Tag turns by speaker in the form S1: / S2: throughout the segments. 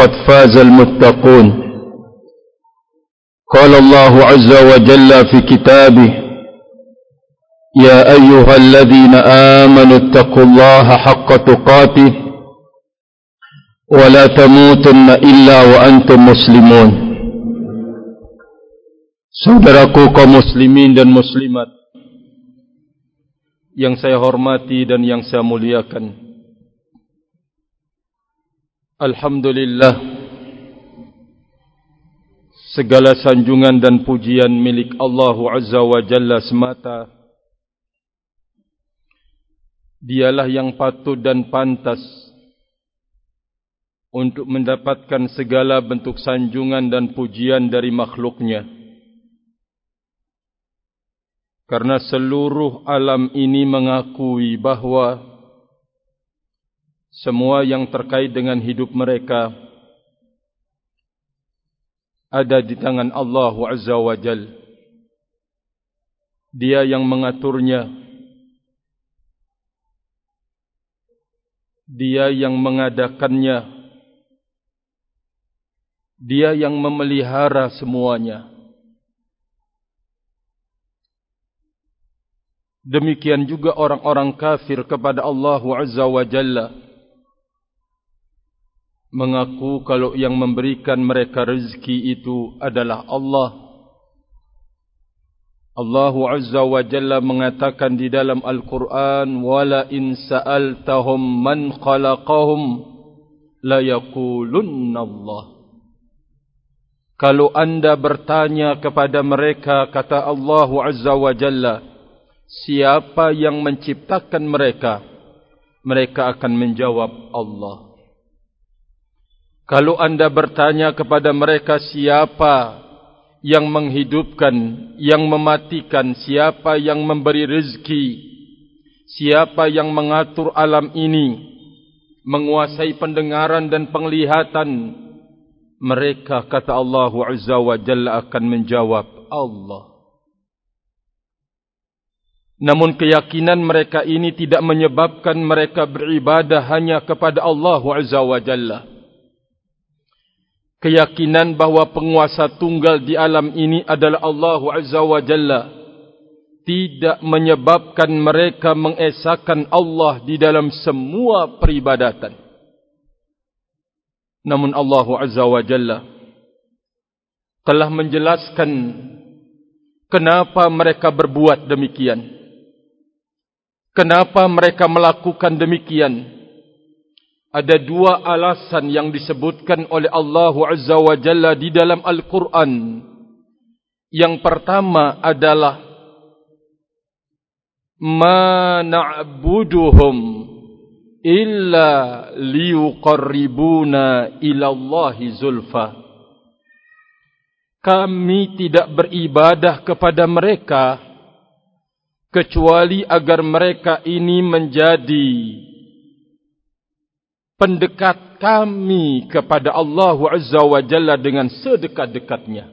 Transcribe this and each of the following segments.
S1: فقد فاز المتقون قال الله عز وجل في كتابه يا أيها الذين آمنوا اتقوا الله حق تقاته ولا تموتن إلا وأنتم مسلمون Saudaraku kaum muslimin dan muslimat yang saya hormati dan yang saya muliakan. Alhamdulillah segala sanjungan dan pujian milik Allah Azza wa Jalla semata. Dialah yang patut dan pantas untuk mendapatkan segala bentuk sanjungan dan pujian dari makhluknya. Karena seluruh alam ini mengakui bahawa semua yang terkait dengan hidup mereka ada di tangan Allah Azza wa Jal. Dia yang mengaturnya. Dia yang mengadakannya. Dia yang memelihara semuanya. Demikian juga orang-orang kafir kepada Allah Azza wa Jalla mengaku kalau yang memberikan mereka rezeki itu adalah Allah. Allah Azza wa Jalla mengatakan di dalam Al-Quran wala in sa'altahum man khalaqahum la yaqulunna Allah. Kalau anda bertanya kepada mereka kata Allah Azza wa Jalla siapa yang menciptakan mereka mereka akan menjawab Allah kalau anda bertanya kepada mereka siapa yang menghidupkan yang mematikan siapa yang memberi rezeki siapa yang mengatur alam ini menguasai pendengaran dan penglihatan mereka kata Allah Azza wa Jalla akan menjawab Allah Namun keyakinan mereka ini tidak menyebabkan mereka beribadah hanya kepada Allah Azza wa Jalla. Keyakinan bahawa penguasa tunggal di alam ini adalah Allah Azza wa Jalla tidak menyebabkan mereka mengesahkan Allah di dalam semua peribadatan. Namun Allah Azza wa Jalla telah menjelaskan kenapa mereka berbuat demikian. Kenapa mereka melakukan demikian? Ada dua alasan yang disebutkan oleh Allah Azza wa Jalla di dalam Al-Quran. Yang pertama adalah Ma na'buduhum illa liyuqarribuna ila Allahi zulfa. Kami tidak beribadah kepada mereka kecuali agar mereka ini menjadi pendekat kami kepada Allah Azza wa Jalla dengan sedekat-dekatnya.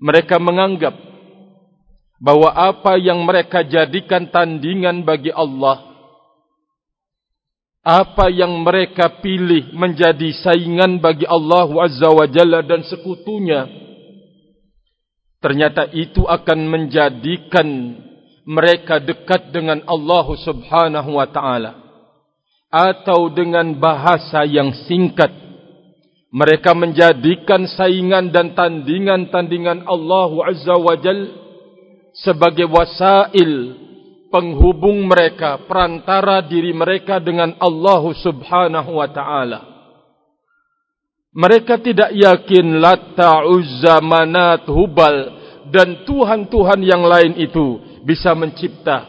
S1: Mereka menganggap bahwa apa yang mereka jadikan tandingan bagi Allah, apa yang mereka pilih menjadi saingan bagi Allah Azza wa Jalla dan sekutunya, ternyata itu akan menjadikan mereka dekat dengan Allah Subhanahu wa taala atau dengan bahasa yang singkat. Mereka menjadikan saingan dan tandingan-tandingan Allah Azza wa Jal sebagai wasail penghubung mereka perantara diri mereka dengan Allah Subhanahu wa taala. Mereka tidak yakin Latta, Uzza, Manat, Hubal dan Tuhan-Tuhan yang lain itu bisa mencipta,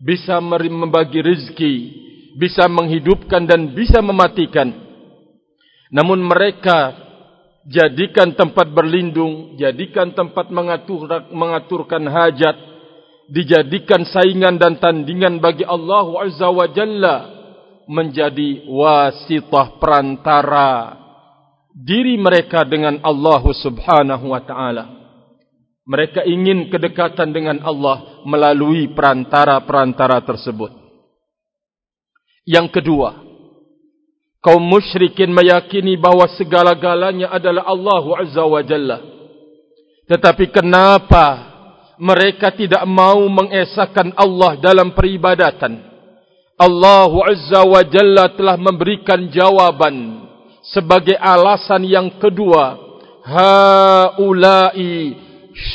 S1: bisa membagi rezeki, bisa menghidupkan dan bisa mematikan. Namun mereka jadikan tempat berlindung, jadikan tempat mengatur, mengaturkan hajat, dijadikan saingan dan tandingan bagi Allah Azza wa Jalla menjadi wasitah perantara diri mereka dengan Allah Subhanahu wa taala. Mereka ingin kedekatan dengan Allah melalui perantara-perantara tersebut. Yang kedua, kaum musyrikin meyakini bahawa segala-galanya adalah Allah Azza wa Jalla. Tetapi kenapa mereka tidak mau mengesahkan Allah dalam peribadatan? Allah Azza wa Jalla telah memberikan jawaban sebagai alasan yang kedua. Haulai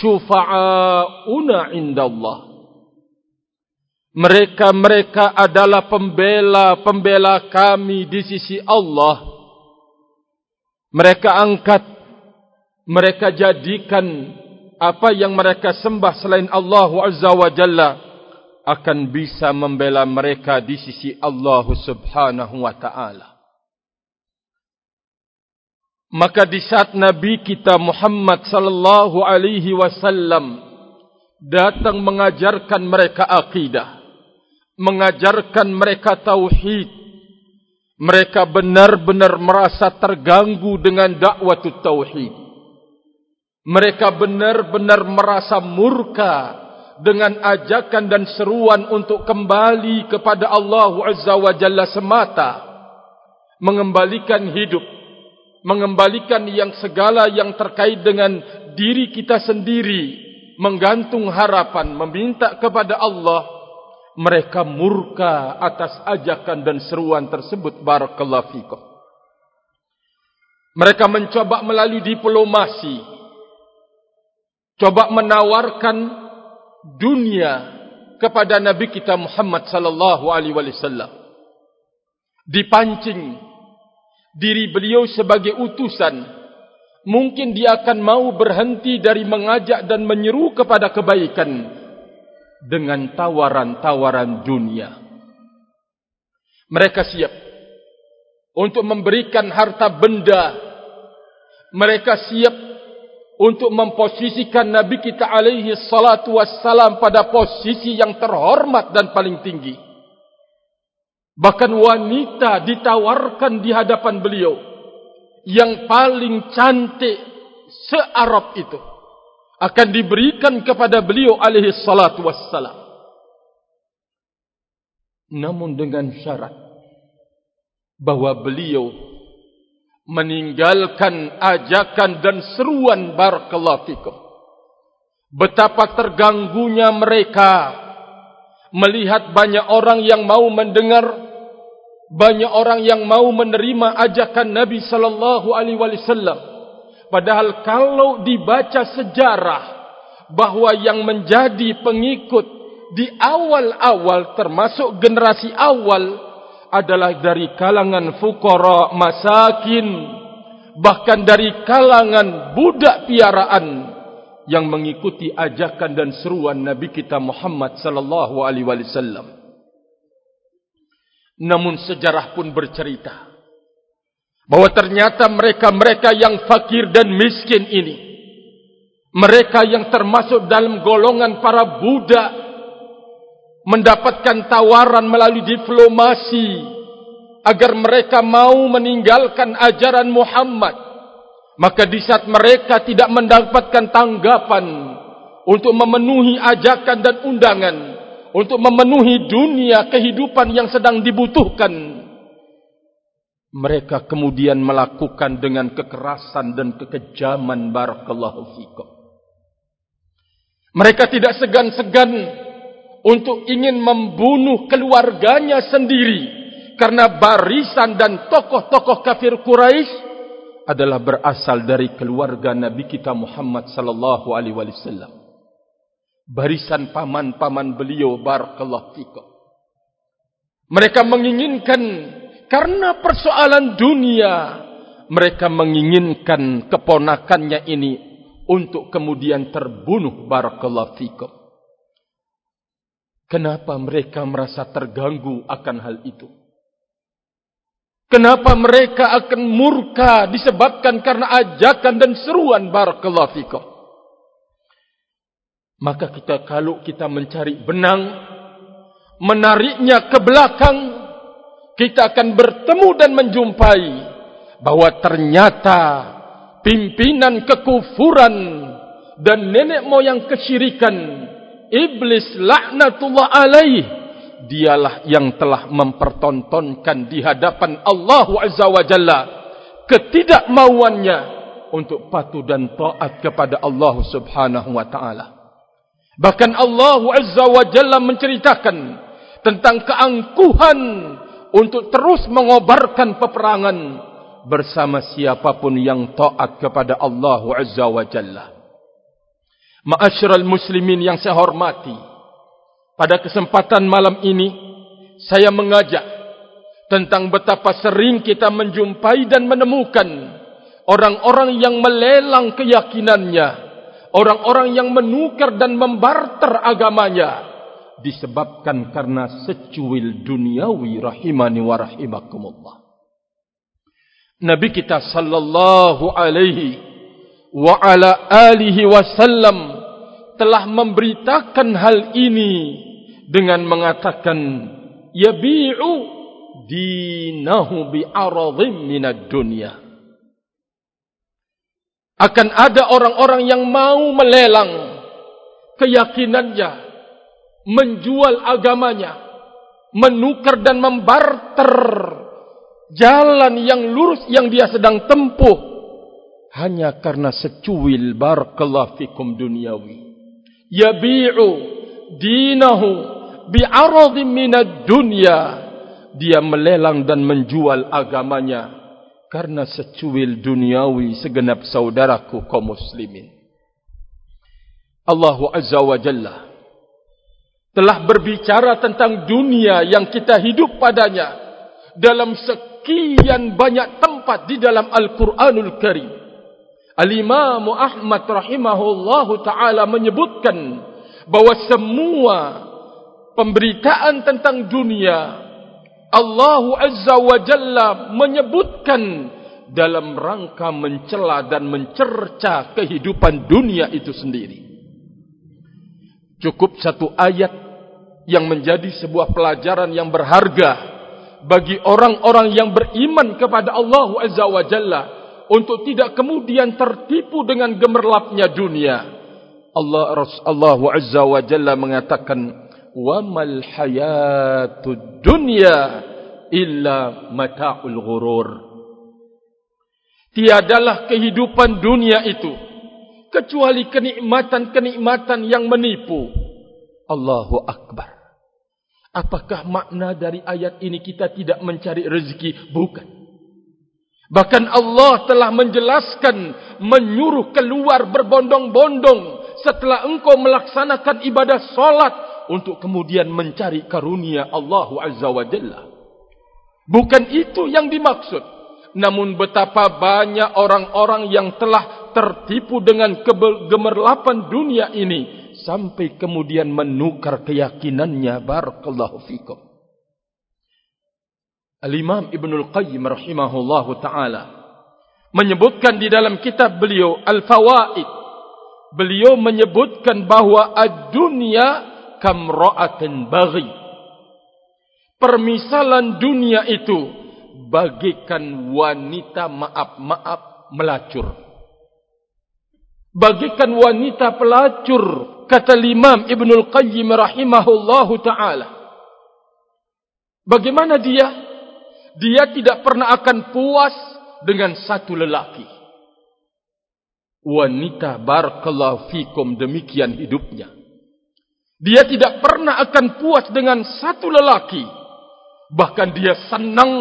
S1: syufa'auna indallah. Mereka-mereka adalah pembela-pembela kami di sisi Allah. Mereka angkat, mereka jadikan apa yang mereka sembah selain Allah Azza wa Jalla akan bisa membela mereka di sisi Allah Subhanahu wa taala. Maka di saat Nabi kita Muhammad sallallahu alaihi wasallam datang mengajarkan mereka akidah, mengajarkan mereka tauhid. Mereka benar-benar merasa terganggu dengan dakwah tauhid. Mereka benar-benar merasa murka dengan ajakan dan seruan untuk kembali kepada Allah Azza wa Jalla semata. Mengembalikan hidup mengembalikan yang segala yang terkait dengan diri kita sendiri menggantung harapan meminta kepada Allah mereka murka atas ajakan dan seruan tersebut barakallahu fikum. Mereka mencoba melalui diplomasi coba menawarkan dunia kepada nabi kita Muhammad sallallahu alaihi wasallam. Dipancing diri beliau sebagai utusan. Mungkin dia akan mau berhenti dari mengajak dan menyeru kepada kebaikan dengan tawaran-tawaran dunia. Mereka siap untuk memberikan harta benda. Mereka siap untuk memposisikan Nabi kita alaihi salatu wassalam pada posisi yang terhormat dan paling tinggi. Bahkan wanita ditawarkan di hadapan beliau yang paling cantik se-Arab itu akan diberikan kepada beliau alaihi salatu wassalam. Namun dengan syarat bahwa beliau meninggalkan ajakan dan seruan barakallahu fikum. Betapa terganggunya mereka melihat banyak orang yang mau mendengar banyak orang yang mau menerima ajakan Nabi sallallahu alaihi wasallam Padahal kalau dibaca sejarah bahwa yang menjadi pengikut di awal-awal termasuk generasi awal adalah dari kalangan fukara masakin bahkan dari kalangan budak piaraan yang mengikuti ajakan dan seruan Nabi kita Muhammad sallallahu alaihi wasallam. Namun sejarah pun bercerita bahwa ternyata mereka-mereka yang fakir dan miskin ini mereka yang termasuk dalam golongan para budak mendapatkan tawaran melalui diplomasi agar mereka mau meninggalkan ajaran Muhammad. Maka di saat mereka tidak mendapatkan tanggapan untuk memenuhi ajakan dan undangan untuk memenuhi dunia kehidupan yang sedang dibutuhkan mereka kemudian melakukan dengan kekerasan dan kekejaman barakallahu fikum. Mereka tidak segan-segan untuk ingin membunuh keluarganya sendiri karena barisan dan tokoh-tokoh kafir Quraisy adalah berasal dari keluarga Nabi kita Muhammad sallallahu alaihi wasallam. Barisan paman-paman beliau barakallahu fikum. Mereka menginginkan karena persoalan dunia mereka menginginkan keponakannya ini untuk kemudian terbunuh barakallahu fikum. Kenapa mereka merasa terganggu akan hal itu? Kenapa mereka akan murka disebabkan karena ajakan dan seruan barakallahu fikum? Maka kita kalau kita mencari benang menariknya ke belakang kita akan bertemu dan menjumpai bahwa ternyata pimpinan kekufuran dan nenek moyang kesyirikan iblis laknatullah alaih dialah yang telah mempertontonkan di hadapan Allah Azza wa Jalla ketidakmauannya untuk patuh dan taat kepada Allah Subhanahu wa taala. Bahkan Allah Azza wa Jalla menceritakan tentang keangkuhan untuk terus mengobarkan peperangan bersama siapapun yang taat kepada Allah Azza wa Jalla. Ma'asyiral muslimin yang saya hormati, pada kesempatan malam ini saya mengajak tentang betapa sering kita menjumpai dan menemukan orang-orang yang melelang keyakinannya, orang-orang yang menukar dan membarter agamanya disebabkan karena secuil duniawi rahimani wa rahimakumullah. Nabi kita sallallahu alaihi wa ala alihi wasallam telah memberitakan hal ini dengan mengatakan yabi'u dinahu bi'aradhim minad dunya akan ada orang-orang yang mau melelang keyakinannya menjual agamanya menukar dan membarter jalan yang lurus yang dia sedang tempuh hanya karena secuil barakallahu fikum duniawi. Yabi'u dinahu bi'aradhin minad dunya. Dia melelang dan menjual agamanya karena secuil duniawi segenap saudaraku kaum muslimin. Allah Azza wa Jalla telah berbicara tentang dunia yang kita hidup padanya dalam sekian banyak tempat di dalam Al-Quranul Karim Al-Imam Ahmad rahimahullahu taala menyebutkan bahwa semua pemberitaan tentang dunia Allah Azza wa Jalla menyebutkan dalam rangka mencela dan mencerca kehidupan dunia itu sendiri. Cukup satu ayat yang menjadi sebuah pelajaran yang berharga bagi orang-orang yang beriman kepada Allah Azza wa Jalla untuk tidak kemudian tertipu dengan gemerlapnya dunia. Allah Allah Azza wa Jalla mengatakan, "Wa mal hayatud dunya illa mata'ul ghurur." Tiadalah kehidupan dunia itu kecuali kenikmatan-kenikmatan yang menipu. Allahu Akbar. Apakah makna dari ayat ini kita tidak mencari rezeki? Bukan. Bahkan Allah telah menjelaskan menyuruh keluar berbondong-bondong setelah engkau melaksanakan ibadah solat untuk kemudian mencari karunia Allah Azza wa Jalla. Bukan itu yang dimaksud. Namun betapa banyak orang-orang yang telah tertipu dengan kegemerlapan dunia ini sampai kemudian menukar keyakinannya. Barakallahu fikum. Al-Imam Ibn Al-Qayyim rahimahullahu ta'ala menyebutkan di dalam kitab beliau Al-Fawaid beliau menyebutkan bahawa ad-dunya kamra'atin baghi. Permisalan dunia itu bagikan wanita maaf-maaf melacur bagikan wanita pelacur kata Imam Ibn Al-Qayyim rahimahullahu ta'ala bagaimana dia dia tidak pernah akan puas dengan satu lelaki. Wanita barakallahu fikum demikian hidupnya. Dia tidak pernah akan puas dengan satu lelaki. Bahkan dia senang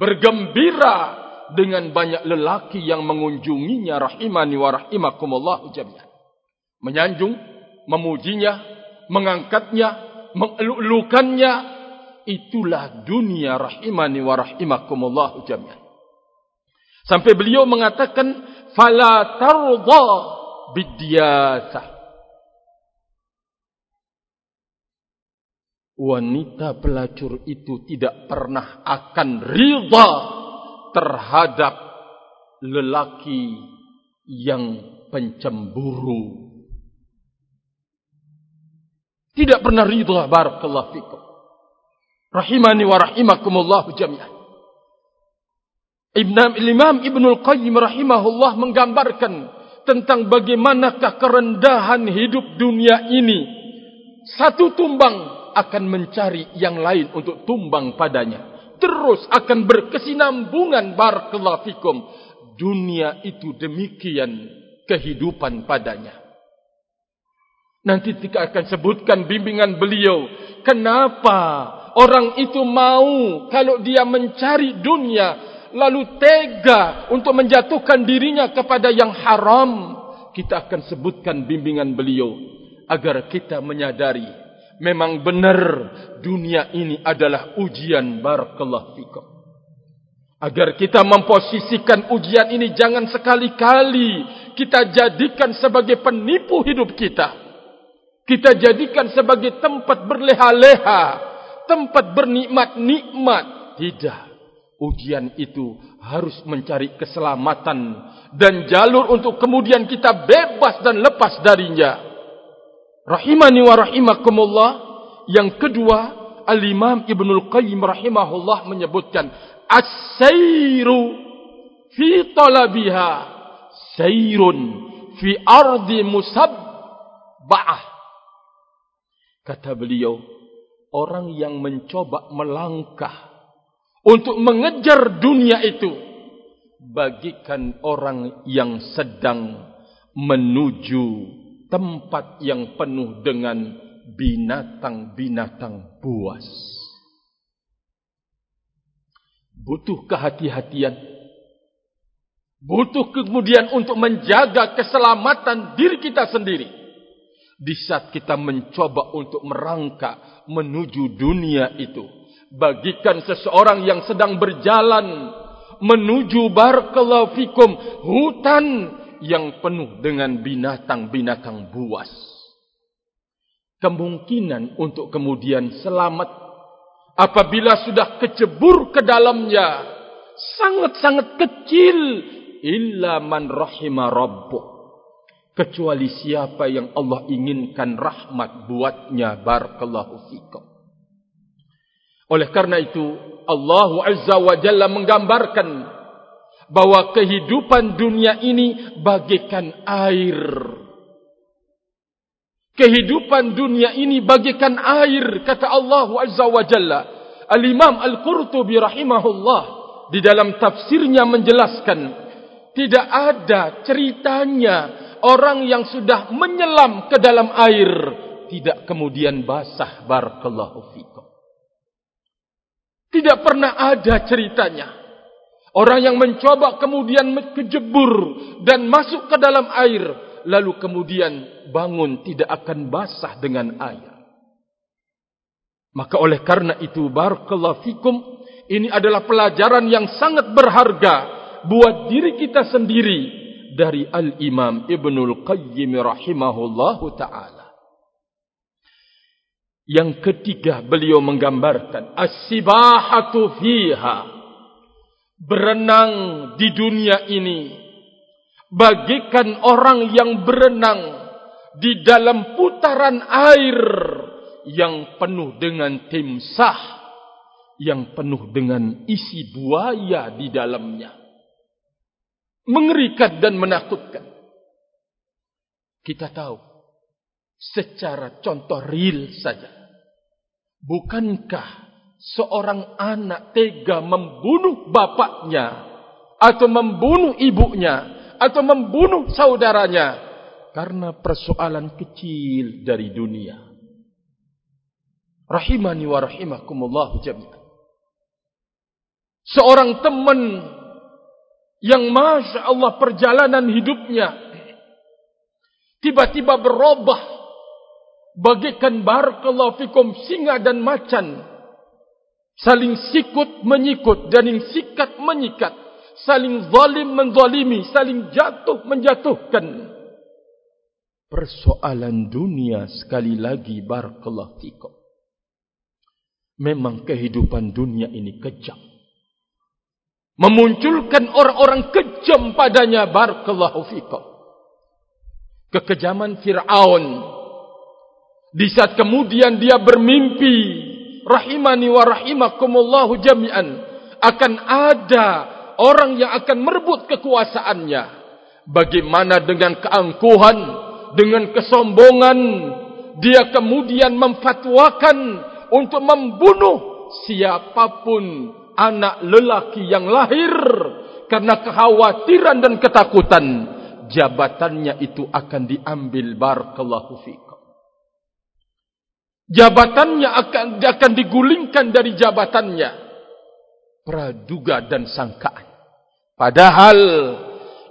S1: bergembira dengan banyak lelaki yang mengunjunginya rahimani wa rahimakumullah jami'an. Menyanjung, memujinya, mengangkatnya, mengelukannya, itulah dunia rahimani wa rahimakumullah jami'an. Sampai beliau mengatakan fala tarda bidyasa. Wanita pelacur itu tidak pernah akan ridha terhadap lelaki yang pencemburu. Tidak pernah ridha barakallahu fikum rahimani wa rahimakumullah jami'an. Ibn Imam Ibn Al-Qayyim rahimahullah menggambarkan tentang bagaimanakah kerendahan hidup dunia ini. Satu tumbang akan mencari yang lain untuk tumbang padanya. Terus akan berkesinambungan barakallahu fikum. Dunia itu demikian kehidupan padanya. Nanti kita akan sebutkan bimbingan beliau. Kenapa orang itu mau kalau dia mencari dunia. Lalu tega untuk menjatuhkan dirinya kepada yang haram. Kita akan sebutkan bimbingan beliau. Agar kita menyadari. Memang benar dunia ini adalah ujian barakallahu fikum. Agar kita memposisikan ujian ini jangan sekali-kali kita jadikan sebagai penipu hidup kita kita jadikan sebagai tempat berleha-leha, tempat bernikmat-nikmat. Tidak. Ujian itu harus mencari keselamatan dan jalur untuk kemudian kita bebas dan lepas darinya. Rahimani wa rahimakumullah. Yang kedua, Al-Imam Ibn Al-Qayyim rahimahullah menyebutkan As-sayru fi talabiha sayrun fi ardi musabba'ah Kata beliau, orang yang mencoba melangkah untuk mengejar dunia itu bagikan orang yang sedang menuju tempat yang penuh dengan binatang-binatang buas. Butuh kehati-hatian. Butuh kemudian untuk menjaga keselamatan diri kita sendiri di saat kita mencoba untuk merangkak menuju dunia itu bagikan seseorang yang sedang berjalan menuju barakallahu fikum hutan yang penuh dengan binatang-binatang buas. Kemungkinan untuk kemudian selamat apabila sudah kecebur ke dalamnya sangat-sangat kecil illa man rahima rabbuh. Kecuali siapa yang Allah inginkan rahmat buatnya barakallahu fikum. Oleh karena itu Allah azza wa jalla menggambarkan bahwa kehidupan dunia ini bagaikan air kehidupan dunia ini bagaikan air kata Allah azza wa jalla al imam al qurtubi rahimahullah di dalam tafsirnya menjelaskan tidak ada ceritanya orang yang sudah menyelam ke dalam air tidak kemudian basah barakallahu fikum. Tidak pernah ada ceritanya. Orang yang mencoba kemudian kejebur dan masuk ke dalam air lalu kemudian bangun tidak akan basah dengan air. Maka oleh karena itu barakallahu fikum ini adalah pelajaran yang sangat berharga buat diri kita sendiri dari Al-Imam Ibnul Qayyim rahimahullahu taala. Yang ketiga beliau menggambarkan as-sibahatu fiha berenang di dunia ini bagikan orang yang berenang di dalam putaran air yang penuh dengan timsah yang penuh dengan isi buaya di dalamnya mengerikan dan menakutkan. Kita tahu secara contoh real saja. Bukankah seorang anak tega membunuh bapaknya atau membunuh ibunya atau membunuh saudaranya karena persoalan kecil dari dunia. Rahimani wa rahimakumullah jami'an. Seorang teman yang masya Allah perjalanan hidupnya tiba-tiba berubah bagikan barakallahu fikum singa dan macan saling sikut menyikut. Dan yang sikat menyikat. Saling zalim menzalimi. Saling jatuh menjatuhkan. Persoalan dunia sekali lagi barakallahu fikum. Memang kehidupan dunia ini kejam. Memunculkan orang-orang kejam padanya barakallahu fikum. Kekejaman Firaun. Di saat kemudian dia bermimpi rahimani wa rahimakumullahu jami'an. Akan ada orang yang akan merebut kekuasaannya. Bagaimana dengan keangkuhan dengan kesombongan dia kemudian memfatwakan untuk membunuh siapapun anak lelaki yang lahir karena kekhawatiran dan ketakutan. Jabatannya itu akan diambil barakallahu fikum jabatannya akan akan digulingkan dari jabatannya praduga dan sangkaan padahal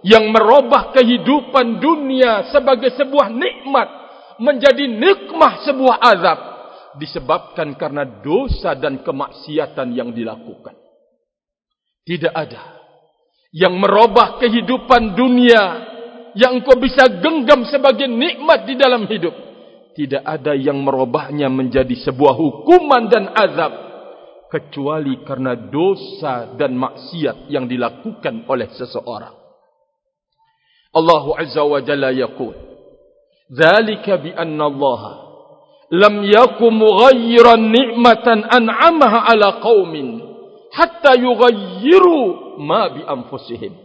S1: yang merubah kehidupan dunia sebagai sebuah nikmat menjadi nikmah sebuah azab disebabkan karena dosa dan kemaksiatan yang dilakukan. Tidak ada yang merubah kehidupan dunia yang kau bisa genggam sebagai nikmat di dalam hidup tidak ada yang merubahnya menjadi sebuah hukuman dan azab kecuali karena dosa dan maksiat yang dilakukan oleh seseorang. Allahu azza wa jalla yaqul: "Dzalika bi anna Allah lam yakum mughayyiran ni'matan an'amaha ala qaumin hatta yughayyiru ma bi anfusihim."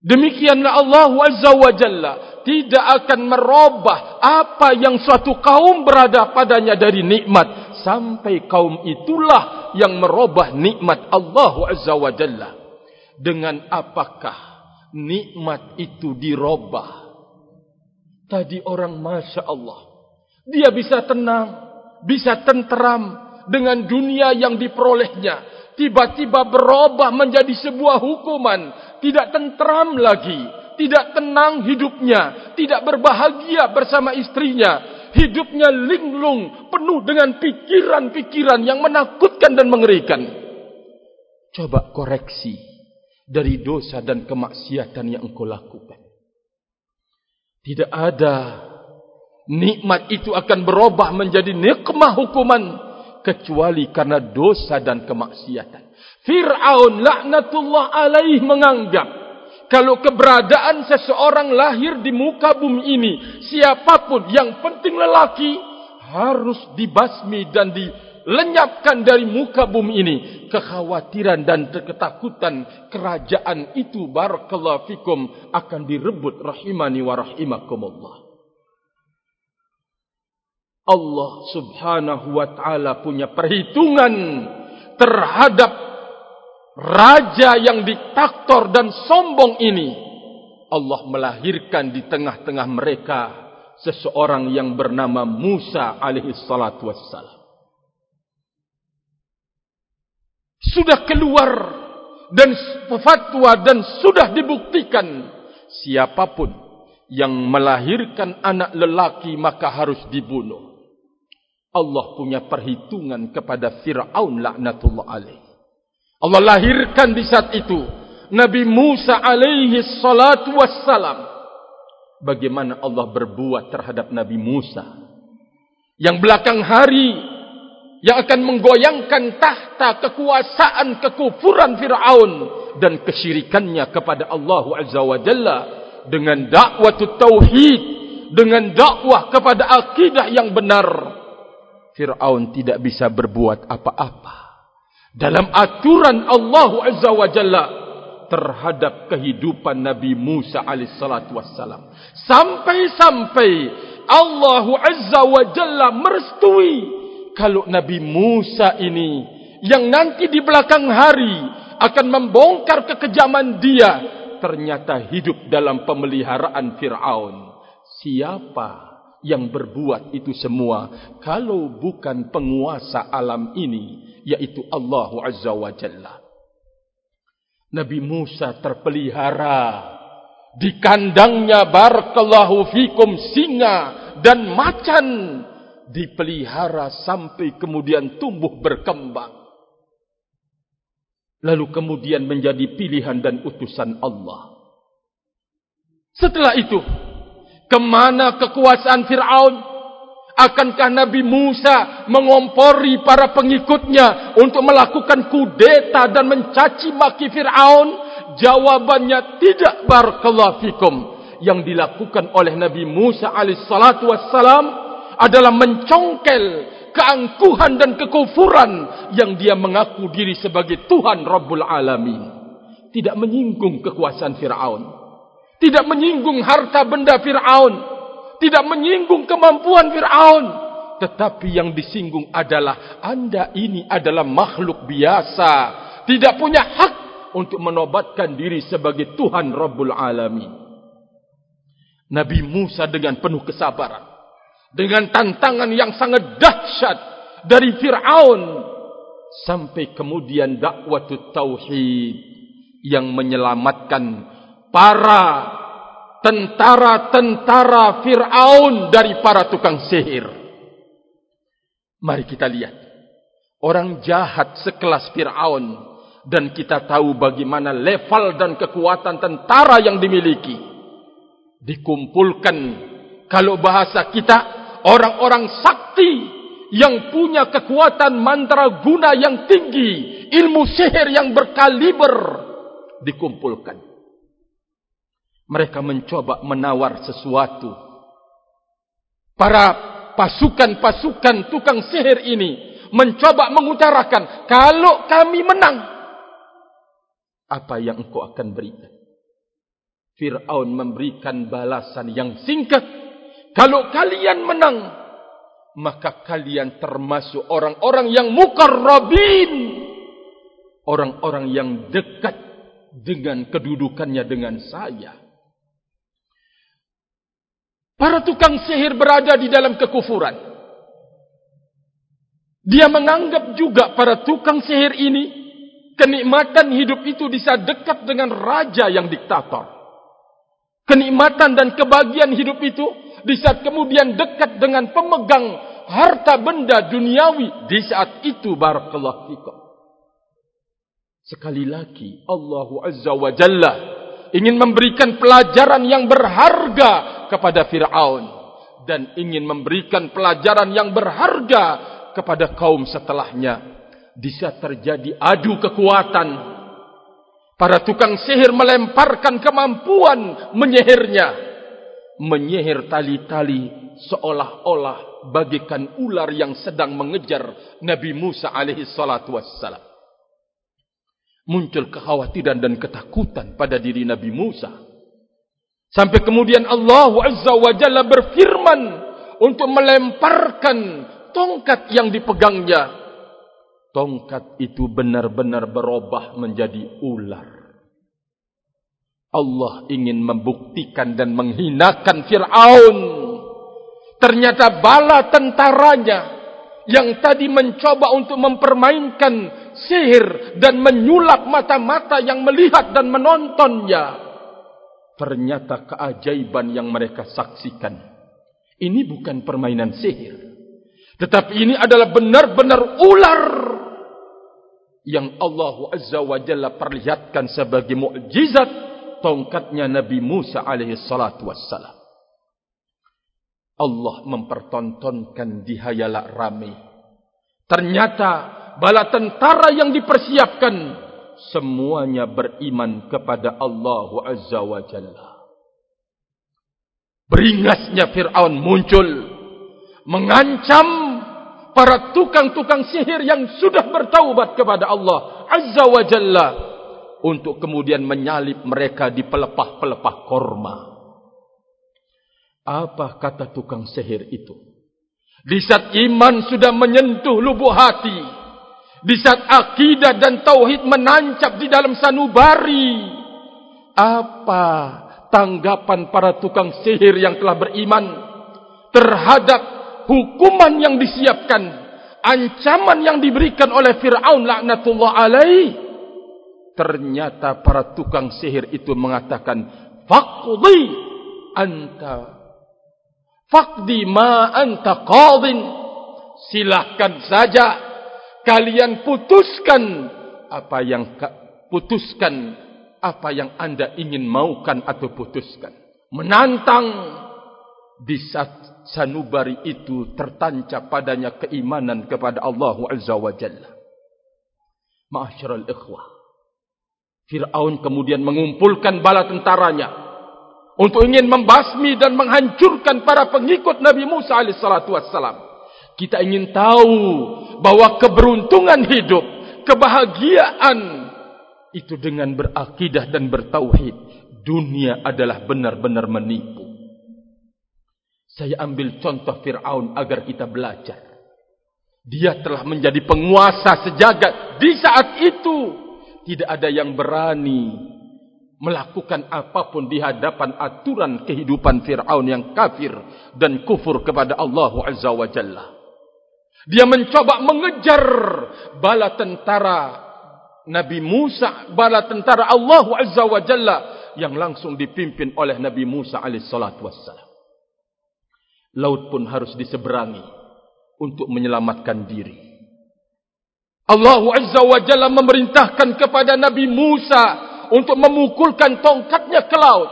S1: Demikianlah Allah Azza wa Jalla tidak akan merubah apa yang suatu kaum berada padanya dari nikmat sampai kaum itulah yang merubah nikmat Allah Azza wa Jalla. Dengan apakah nikmat itu dirubah. Tadi orang Masya Allah. Dia bisa tenang, bisa tenteram dengan dunia yang diperolehnya. Tiba-tiba berubah menjadi sebuah hukuman. Tidak tenteram lagi. Tidak tenang hidupnya. Tidak berbahagia bersama istrinya. Hidupnya linglung, penuh dengan pikiran-pikiran yang menakutkan dan mengerikan. Coba koreksi dari dosa dan kemaksiatan yang engkau lakukan. Tidak ada nikmat itu akan berubah menjadi nikmah hukuman kecuali karena dosa dan kemaksiatan. Fir'aun laknatullah alaih menganggap kalau keberadaan seseorang lahir di muka bumi ini siapapun yang penting lelaki harus dibasmi dan di lenyapkan dari muka bumi ini kekhawatiran dan ketakutan kerajaan itu barakallahu fikum akan direbut rahimani wa rahimakumullah Allah subhanahu wa ta'ala punya perhitungan terhadap raja yang diktator dan sombong ini Allah melahirkan di tengah-tengah mereka seseorang yang bernama Musa alaihi salatu wassalam sudah keluar dan fatwa dan sudah dibuktikan siapapun yang melahirkan anak lelaki maka harus dibunuh. Allah punya perhitungan kepada Fir'aun laknatullah alaih. Allah lahirkan di saat itu Nabi Musa alaihi salatu wassalam. Bagaimana Allah berbuat terhadap Nabi Musa. Yang belakang hari yang akan menggoyangkan tahta kekuasaan kekufuran Fir'aun dan kesyirikannya kepada Allah Azza wa Jalla dengan dakwah tauhid dengan dakwah kepada akidah yang benar Fir'aun tidak bisa berbuat apa-apa dalam aturan Allah Azza wa Jalla terhadap kehidupan Nabi Musa alaihissalatu wassalam sampai-sampai Allah Azza wa Jalla merestui kalau Nabi Musa ini yang nanti di belakang hari akan membongkar kekejaman dia ternyata hidup dalam pemeliharaan Firaun. Siapa yang berbuat itu semua kalau bukan penguasa alam ini yaitu Allah Azza wa Jalla. Nabi Musa terpelihara di kandangnya barakallahu fikum singa dan macan dipelihara sampai kemudian tumbuh berkembang. Lalu kemudian menjadi pilihan dan utusan Allah. Setelah itu, kemana kekuasaan Fir'aun? Akankah Nabi Musa mengompori para pengikutnya untuk melakukan kudeta dan mencaci maki Fir'aun? Jawabannya tidak barakallahu fikum. Yang dilakukan oleh Nabi Musa alaihissalatu wassalam adalah mencongkel keangkuhan dan kekufuran yang dia mengaku diri sebagai Tuhan Rabbul Alamin. Tidak menyinggung kekuasaan Fir'aun. Tidak menyinggung harta benda Fir'aun. tidak menyinggung kemampuan Fir'aun. Tetapi yang disinggung adalah anda ini adalah makhluk biasa. Tidak punya hak untuk menobatkan diri sebagai Tuhan Rabbul Alamin. Nabi Musa dengan penuh kesabaran. Dengan tantangan yang sangat dahsyat dari Fir'aun. Sampai kemudian dakwah tauhid yang menyelamatkan para tentara-tentara Fir'aun dari para tukang sihir. Mari kita lihat. Orang jahat sekelas Fir'aun. Dan kita tahu bagaimana level dan kekuatan tentara yang dimiliki. Dikumpulkan. Kalau bahasa kita. Orang-orang sakti. Yang punya kekuatan mantra guna yang tinggi. Ilmu sihir yang berkaliber. Dikumpulkan. Mereka mencoba menawar sesuatu. Para pasukan-pasukan tukang sihir ini mencoba mengutarakan kalau kami menang apa yang engkau akan berikan? Fir'aun memberikan balasan yang singkat. Kalau kalian menang maka kalian termasuk orang-orang yang mukarrabin. Orang-orang yang dekat dengan kedudukannya dengan saya Para tukang sihir berada di dalam kekufuran. Dia menganggap juga para tukang sihir ini kenikmatan hidup itu bisa dekat dengan raja yang diktator. Kenikmatan dan kebahagiaan hidup itu bisa kemudian dekat dengan pemegang harta benda duniawi di saat itu barakallahu fikum. Sekali lagi Allah Azza wa Jalla ingin memberikan pelajaran yang berharga kepada Fir'aun dan ingin memberikan pelajaran yang berharga kepada kaum setelahnya. Bisa terjadi adu kekuatan. Para tukang sihir melemparkan kemampuan menyihirnya. Menyihir tali-tali seolah-olah bagikan ular yang sedang mengejar Nabi Musa alaihi salatu wassalam. Muncul kekhawatiran dan ketakutan pada diri Nabi Musa. Sampai kemudian Allah Azza wa Jalla berfirman untuk melemparkan tongkat yang dipegangnya. Tongkat itu benar-benar berubah menjadi ular. Allah ingin membuktikan dan menghinakan Fir'aun. Ternyata bala tentaranya yang tadi mencoba untuk mempermainkan sihir dan menyulap mata-mata yang melihat dan menontonnya ternyata keajaiban yang mereka saksikan. Ini bukan permainan sihir. Tetapi ini adalah benar-benar ular yang Allah Azza wa Jalla perlihatkan sebagai mukjizat tongkatnya Nabi Musa alaihi salatu wassalam. Allah mempertontonkan di hayalah ramai. Ternyata bala tentara yang dipersiapkan semuanya beriman kepada Allah Azza wa Jalla. Beringasnya Fir'aun muncul. Mengancam para tukang-tukang sihir yang sudah bertaubat kepada Allah Azza wa Jalla. Untuk kemudian menyalip mereka di pelepah-pelepah korma. Apa kata tukang sihir itu? Di saat iman sudah menyentuh lubuk hati. Di saat akidah dan tauhid menancap di dalam sanubari. Apa tanggapan para tukang sihir yang telah beriman terhadap hukuman yang disiapkan, ancaman yang diberikan oleh Fir'aun laknatullah alaih. Ternyata para tukang sihir itu mengatakan, Faqdi anta. Faqdi ma anta qadin. Silahkan saja kalian putuskan apa yang putuskan apa yang anda ingin maukan atau putuskan. Menantang di saat sanubari itu tertancap padanya keimanan kepada Allah Azza wa Jalla. Ma'asyiral ikhwah. Fir'aun kemudian mengumpulkan bala tentaranya untuk ingin membasmi dan menghancurkan para pengikut Nabi Musa alaihissalatu wassalam. Kita ingin tahu bahwa keberuntungan hidup, kebahagiaan itu dengan berakidah dan bertauhid. Dunia adalah benar-benar menipu. Saya ambil contoh Fir'aun agar kita belajar. Dia telah menjadi penguasa sejagat. Di saat itu, tidak ada yang berani melakukan apapun di hadapan aturan kehidupan Fir'aun yang kafir dan kufur kepada Allah Azza wa Jalla. Dia mencoba mengejar bala tentara Nabi Musa, bala tentara Allah Azza wa Jalla yang langsung dipimpin oleh Nabi Musa alaihissalatu wassalam. Laut pun harus diseberangi untuk menyelamatkan diri. Allah Azza wa Jalla memerintahkan kepada Nabi Musa untuk memukulkan tongkatnya ke laut.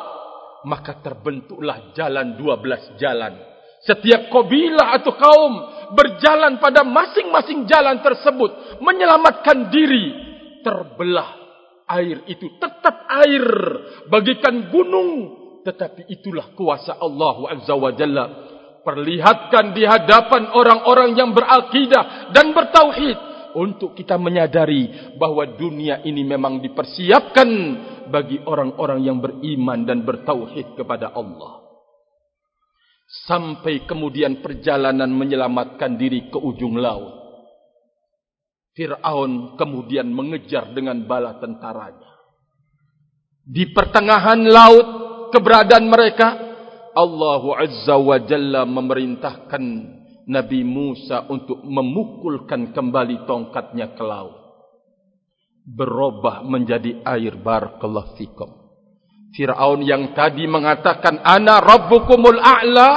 S1: Maka terbentuklah jalan dua belas jalan. Setiap kabilah atau kaum berjalan pada masing-masing jalan tersebut. Menyelamatkan diri. Terbelah air itu tetap air. Bagikan gunung. Tetapi itulah kuasa Allah Azza wa Jalla. Perlihatkan di hadapan orang-orang yang berakidah dan bertauhid untuk kita menyadari bahawa dunia ini memang dipersiapkan bagi orang-orang yang beriman dan bertauhid kepada Allah. Sampai kemudian perjalanan menyelamatkan diri ke ujung laut. Fir'aun kemudian mengejar dengan bala tentaranya. Di pertengahan laut keberadaan mereka, Allah Azza wa Jalla memerintahkan Nabi Musa untuk memukulkan kembali tongkatnya ke laut. Berubah menjadi air barakallahu fikum. Fir'aun yang tadi mengatakan, Ana Rabbukumul A'la,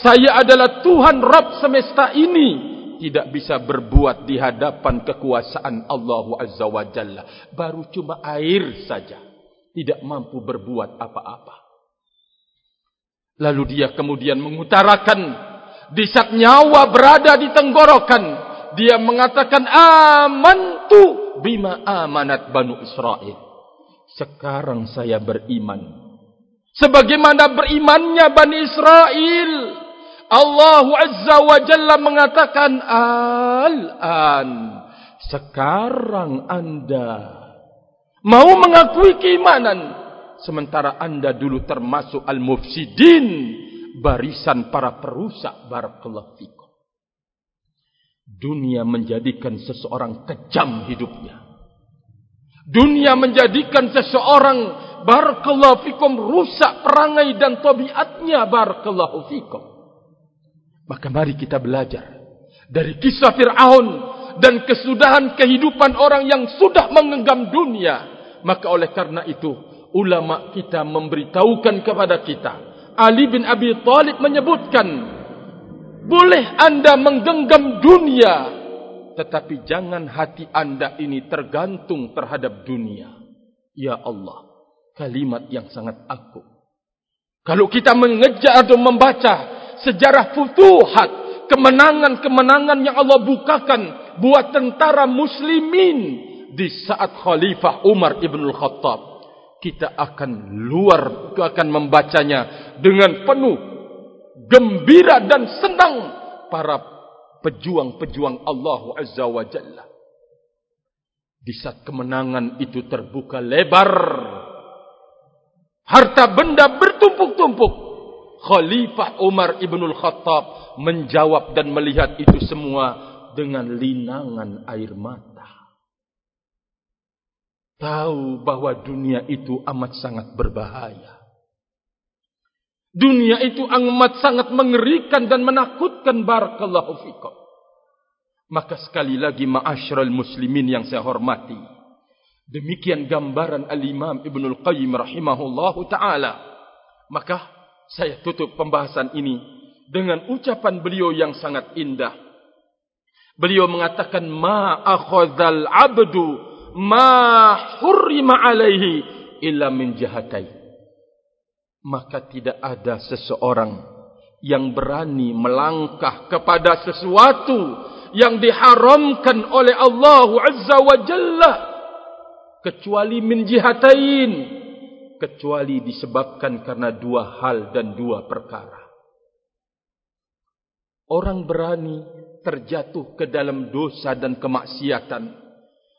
S1: saya adalah Tuhan Rabb semesta ini. Tidak bisa berbuat di hadapan kekuasaan Allah Azza wa Jalla. Baru cuma air saja. Tidak mampu berbuat apa-apa. Lalu dia kemudian mengutarakan di saat nyawa berada di tenggorokan dia mengatakan amantu bima amanat banu Israel sekarang saya beriman sebagaimana berimannya bani Israel Allah Azza wa Jalla mengatakan al-an sekarang anda mau mengakui keimanan sementara anda dulu termasuk al-mufsidin barisan para perusak barakallahu fikum. Dunia menjadikan seseorang kejam hidupnya. Dunia menjadikan seseorang barakallahu fikum rusak perangai dan tabiatnya barakallahu fikum. Maka mari kita belajar dari kisah Fir'aun dan kesudahan kehidupan orang yang sudah mengenggam dunia. Maka oleh karena itu ulama kita memberitahukan kepada kita Ali bin Abi Talib menyebutkan boleh anda menggenggam dunia tetapi jangan hati anda ini tergantung terhadap dunia. Ya Allah kalimat yang sangat aku kalau kita mengejar atau membaca sejarah futuhat kemenangan-kemenangan yang Allah bukakan buat tentara muslimin di saat khalifah Umar ibn al-Khattab kita akan luar akan membacanya dengan penuh gembira dan senang para pejuang-pejuang Allah Azza wa Jalla. Di saat kemenangan itu terbuka lebar, harta benda bertumpuk-tumpuk. Khalifah Umar ibnul Khattab menjawab dan melihat itu semua dengan linangan air mata tahu bahwa dunia itu amat sangat berbahaya. Dunia itu amat sangat mengerikan dan menakutkan barakallahu fikum. Maka sekali lagi ma'asyiral muslimin yang saya hormati. Demikian gambaran al-Imam Ibnul Qayyim rahimahullahu taala. Maka saya tutup pembahasan ini dengan ucapan beliau yang sangat indah. Beliau mengatakan ma akhadhal 'abdu ma hurrima alaihi illa min jahatai. Maka tidak ada seseorang yang berani melangkah kepada sesuatu yang diharamkan oleh Allah Azza wa Jalla kecuali min jihatain kecuali disebabkan karena dua hal dan dua perkara. Orang berani terjatuh ke dalam dosa dan kemaksiatan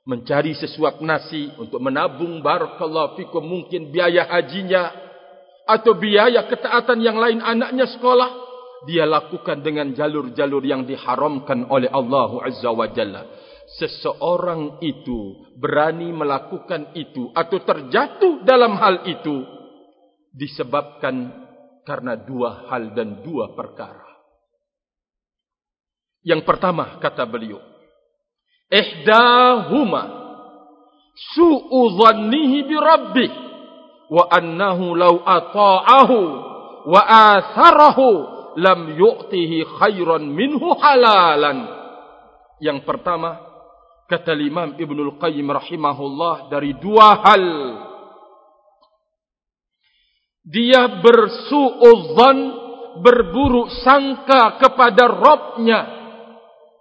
S1: mencari sesuap nasi untuk menabung barakallahu fikum mungkin biaya hajinya atau biaya ketaatan yang lain anaknya sekolah dia lakukan dengan jalur-jalur yang diharamkan oleh Allah Azza wa Jalla. Seseorang itu berani melakukan itu atau terjatuh dalam hal itu disebabkan karena dua hal dan dua perkara. Yang pertama kata beliau, ihdahuma su'u dhannihi bi rabbih wa annahu law ata'ahu wa atharahu lam yu'tihi khairan minhu halalan. Yang pertama, kata Imam Ibnul Qayyim rahimahullah dari dua hal. Dia bersu'udzan, berburuk sangka kepada Robnya.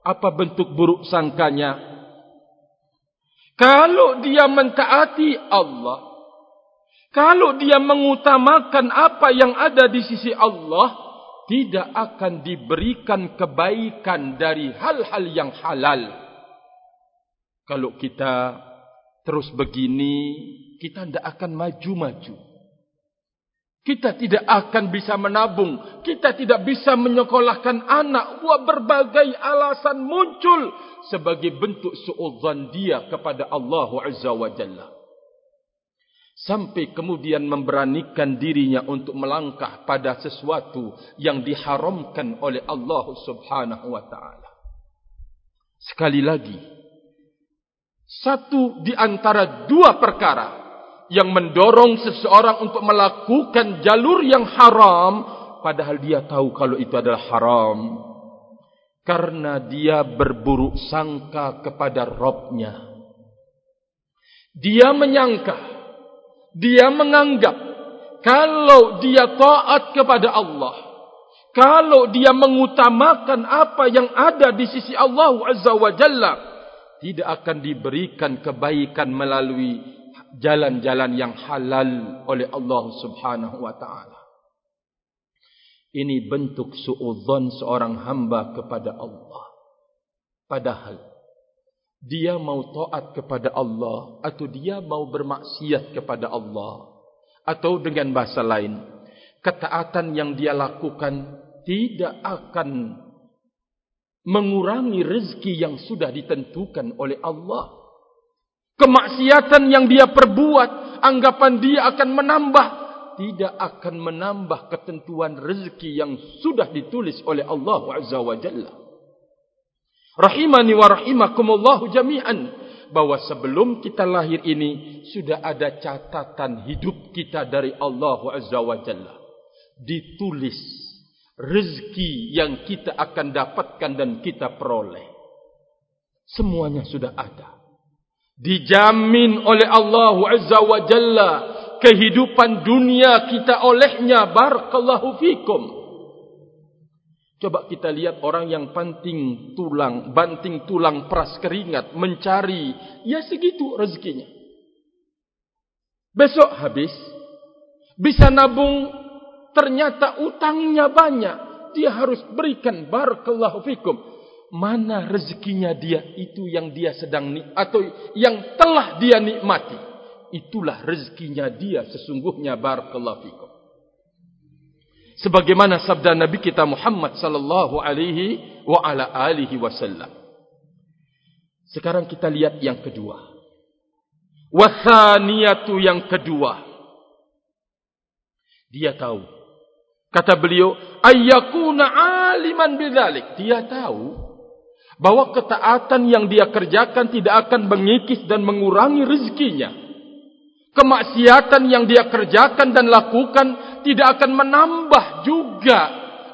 S1: Apa bentuk buruk sangkanya? Kalau dia mentaati Allah, kalau dia mengutamakan apa yang ada di sisi Allah, tidak akan diberikan kebaikan dari hal-hal yang halal. Kalau kita terus begini, kita tidak akan maju-maju. Kita tidak akan bisa menabung. Kita tidak bisa menyekolahkan anak. Buat berbagai alasan muncul sebagai bentuk su'udzan dia kepada Allah Azza wa Jalla sampai kemudian memberanikan dirinya untuk melangkah pada sesuatu yang diharamkan oleh Allah Subhanahu wa taala. Sekali lagi, satu di antara dua perkara yang mendorong seseorang untuk melakukan jalur yang haram padahal dia tahu kalau itu adalah haram karena dia berburuk sangka kepada Robnya. Dia menyangka dia menganggap kalau dia taat kepada Allah, kalau dia mengutamakan apa yang ada di sisi Allah Azza wa Jalla, tidak akan diberikan kebaikan melalui jalan-jalan yang halal oleh Allah Subhanahu wa taala. Ini bentuk suudzon seorang hamba kepada Allah. Padahal dia mau taat kepada Allah atau dia mau bermaksiat kepada Allah? Atau dengan bahasa lain ketaatan yang dia lakukan tidak akan mengurangi rezeki yang sudah ditentukan oleh Allah. Kemaksiatan yang dia perbuat anggapan dia akan menambah tidak akan menambah ketentuan rezeki yang sudah ditulis oleh Allah Azza wa Jalla Rahimani wa rahimakumullahu jami'an. Bahwa sebelum kita lahir ini, sudah ada catatan hidup kita dari Allah Azza wa Jalla. Ditulis rezeki yang kita akan dapatkan dan kita peroleh. Semuanya sudah ada. Dijamin oleh Allah Azza wa Jalla. Kehidupan dunia kita olehnya. Barakallahu fikum. Coba kita lihat orang yang banting tulang, banting tulang peras keringat, mencari, ya segitu rezekinya. Besok habis, bisa nabung, ternyata utangnya banyak, dia harus berikan barakallahu fikum. Mana rezekinya dia itu yang dia sedang ni atau yang telah dia nikmati. Itulah rezekinya dia sesungguhnya barakallahu fikum sebagaimana sabda Nabi kita Muhammad sallallahu alaihi wa ala alihi wasallam. Sekarang kita lihat yang kedua. Wasaniyatu yang kedua. Dia tahu. Kata beliau, ayyakuna aliman bidzalik. Dia tahu bahwa ketaatan yang dia kerjakan tidak akan mengikis dan mengurangi rezekinya. Kemaksiatan yang dia kerjakan dan lakukan tidak akan menambah juga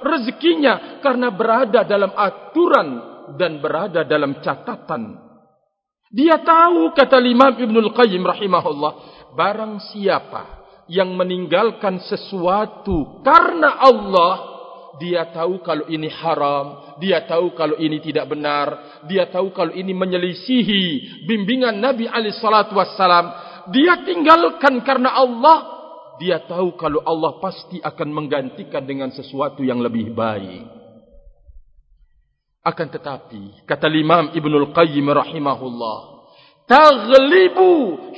S1: rezekinya karena berada dalam aturan dan berada dalam catatan. Dia tahu kata Imam Ibnul Qayyim rahimahullah, barang siapa yang meninggalkan sesuatu karena Allah, dia tahu kalau ini haram, dia tahu kalau ini tidak benar, dia tahu kalau ini menyelisihi bimbingan Nabi alaihi salatu wassalam, dia tinggalkan karena Allah, dia tahu kalau Allah pasti akan menggantikan dengan sesuatu yang lebih baik. Akan tetapi, kata Imam Ibnul Qayyim rahimahullah, taghlibu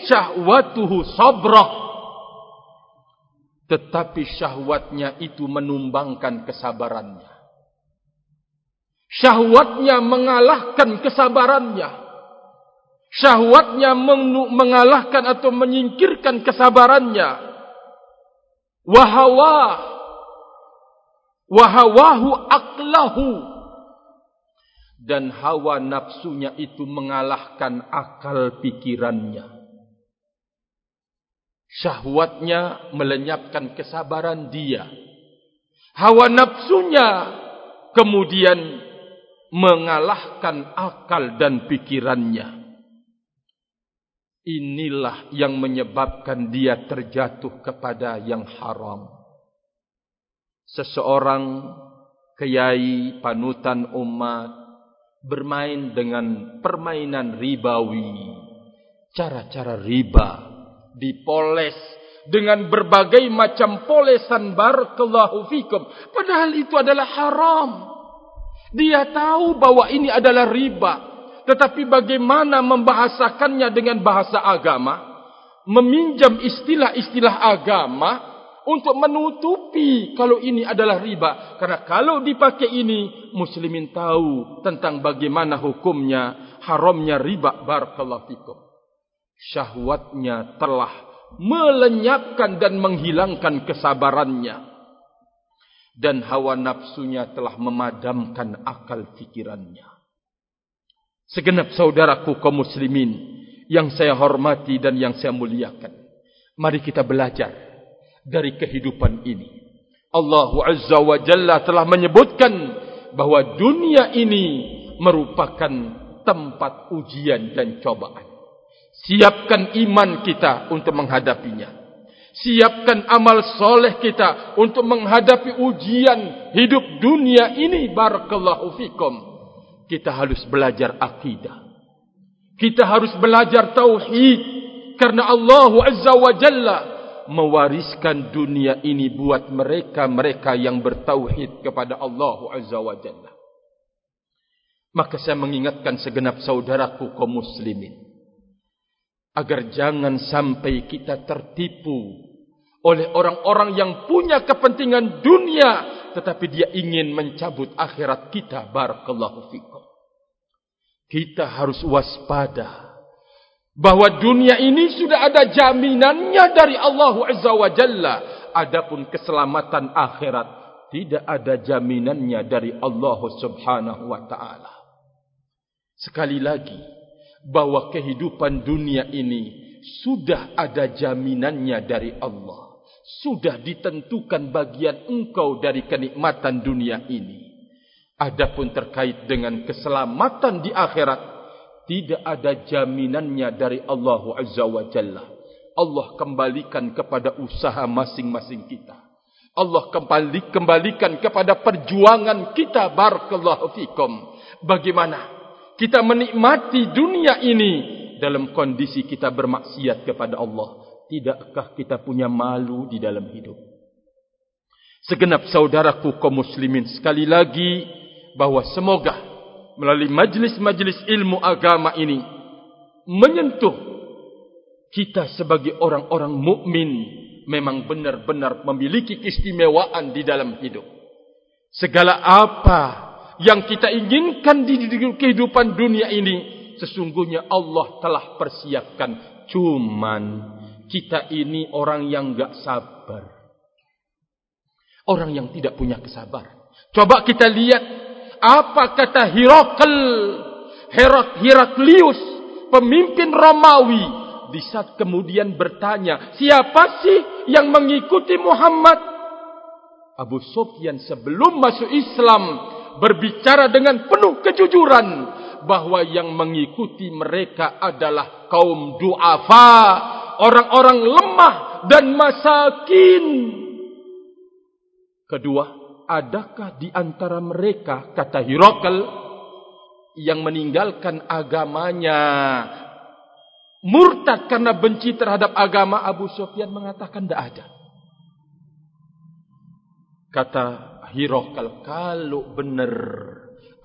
S1: syahwatuhu sabrah. Tetapi syahwatnya itu menumbangkan kesabarannya. Syahwatnya mengalahkan kesabarannya. Syahwatnya mengalahkan atau menyingkirkan kesabarannya. Wahawa. Wahawahu aklahu. Dan hawa nafsunya itu mengalahkan akal pikirannya. Syahwatnya melenyapkan kesabaran dia. Hawa nafsunya kemudian mengalahkan akal dan pikirannya. Inilah yang menyebabkan dia terjatuh kepada yang haram. Seseorang kiai panutan umat bermain dengan permainan ribawi. Cara-cara riba dipoles dengan berbagai macam polesan barakallahu fikum. Padahal itu adalah haram. Dia tahu bahwa ini adalah riba. Tetapi bagaimana membahasakannya dengan bahasa agama? Meminjam istilah-istilah agama untuk menutupi kalau ini adalah riba. Karena kalau dipakai ini, muslimin tahu tentang bagaimana hukumnya haramnya riba. Barakallahu fikum. Syahwatnya telah melenyapkan dan menghilangkan kesabarannya. Dan hawa nafsunya telah memadamkan akal fikirannya. Segenap saudaraku kaum muslimin yang saya hormati dan yang saya muliakan. Mari kita belajar dari kehidupan ini. Allah Azza wa Jalla telah menyebutkan bahwa dunia ini merupakan tempat ujian dan cobaan. Siapkan iman kita untuk menghadapinya. Siapkan amal soleh kita untuk menghadapi ujian hidup dunia ini. Barakallahu fikum kita harus belajar akidah. Kita harus belajar tauhid karena Allah Azza wa Jalla mewariskan dunia ini buat mereka-mereka yang bertauhid kepada Allah Azza wa Jalla. Maka saya mengingatkan segenap saudaraku kaum muslimin agar jangan sampai kita tertipu oleh orang-orang yang punya kepentingan dunia tetapi dia ingin mencabut akhirat kita barakallahu fikum. Kita harus waspada bahwa dunia ini sudah ada jaminannya dari Allah Azza wa Jalla. Adapun keselamatan akhirat tidak ada jaminannya dari Allah Subhanahu wa taala. Sekali lagi bahwa kehidupan dunia ini sudah ada jaminannya dari Allah sudah ditentukan bagian engkau dari kenikmatan dunia ini Adapun terkait dengan keselamatan di akhirat tidak ada jaminannya dari Allah Azza wa Jalla. Allah kembalikan kepada usaha masing-masing kita. Allah kembali kembalikan kepada perjuangan kita barakallahu fikum. Bagaimana kita menikmati dunia ini dalam kondisi kita bermaksiat kepada Allah? Tidakkah kita punya malu di dalam hidup? Segenap saudaraku kaum muslimin sekali lagi bahwa semoga melalui majlis-majlis ilmu agama ini menyentuh kita sebagai orang-orang mukmin memang benar-benar memiliki keistimewaan di dalam hidup. Segala apa yang kita inginkan di kehidupan dunia ini sesungguhnya Allah telah persiapkan. Cuman kita ini orang yang enggak sabar. Orang yang tidak punya kesabaran. Coba kita lihat apa kata Hirakl Herak Heraklius pemimpin Romawi di saat kemudian bertanya siapa sih yang mengikuti Muhammad Abu Sufyan sebelum masuk Islam berbicara dengan penuh kejujuran bahwa yang mengikuti mereka adalah kaum duafa orang-orang lemah dan masakin kedua adakah di antara mereka kata Hirokal yang meninggalkan agamanya murtad karena benci terhadap agama Abu Sufyan mengatakan tidak ada. Kata Hirokal kalau benar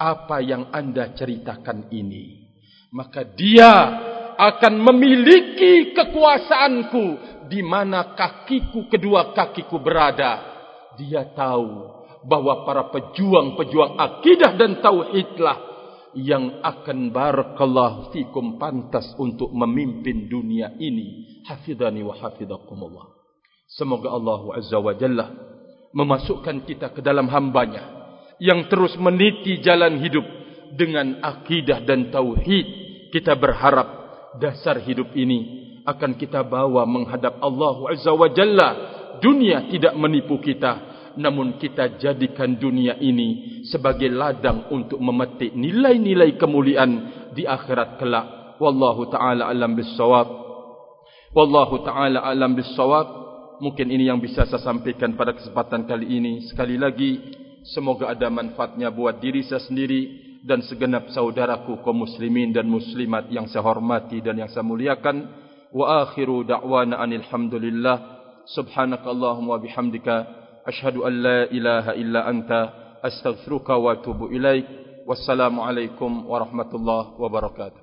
S1: apa yang anda ceritakan ini maka dia akan memiliki kekuasaanku di mana kakiku kedua kakiku berada. Dia tahu bahwa para pejuang-pejuang akidah dan tauhidlah yang akan barakallahu fikum pantas untuk memimpin dunia ini. Hafidhani wa hafidhakumullah semoga Allah azza wa jalla memasukkan kita ke dalam hambanya yang terus meniti jalan hidup dengan akidah dan tauhid. Kita berharap dasar hidup ini akan kita bawa menghadap Allah azza wa jalla. Dunia tidak menipu kita namun kita jadikan dunia ini sebagai ladang untuk memetik nilai-nilai kemuliaan di akhirat kelak. Wallahu taala alam bissawab. Wallahu taala alam bissawab. Mungkin ini yang bisa saya sampaikan pada kesempatan kali ini. Sekali lagi semoga ada manfaatnya buat diri saya sendiri dan segenap saudaraku kaum muslimin dan muslimat yang saya hormati dan yang saya muliakan. Wa akhiru da'wana anil hamdulillah subhanakallahumma bihamdika. Ashhadu an la ilaha illa anta. Astaghfiruka wa atubu ilaik. Wassalamu alaikum warahmatullahi wabarakatuh.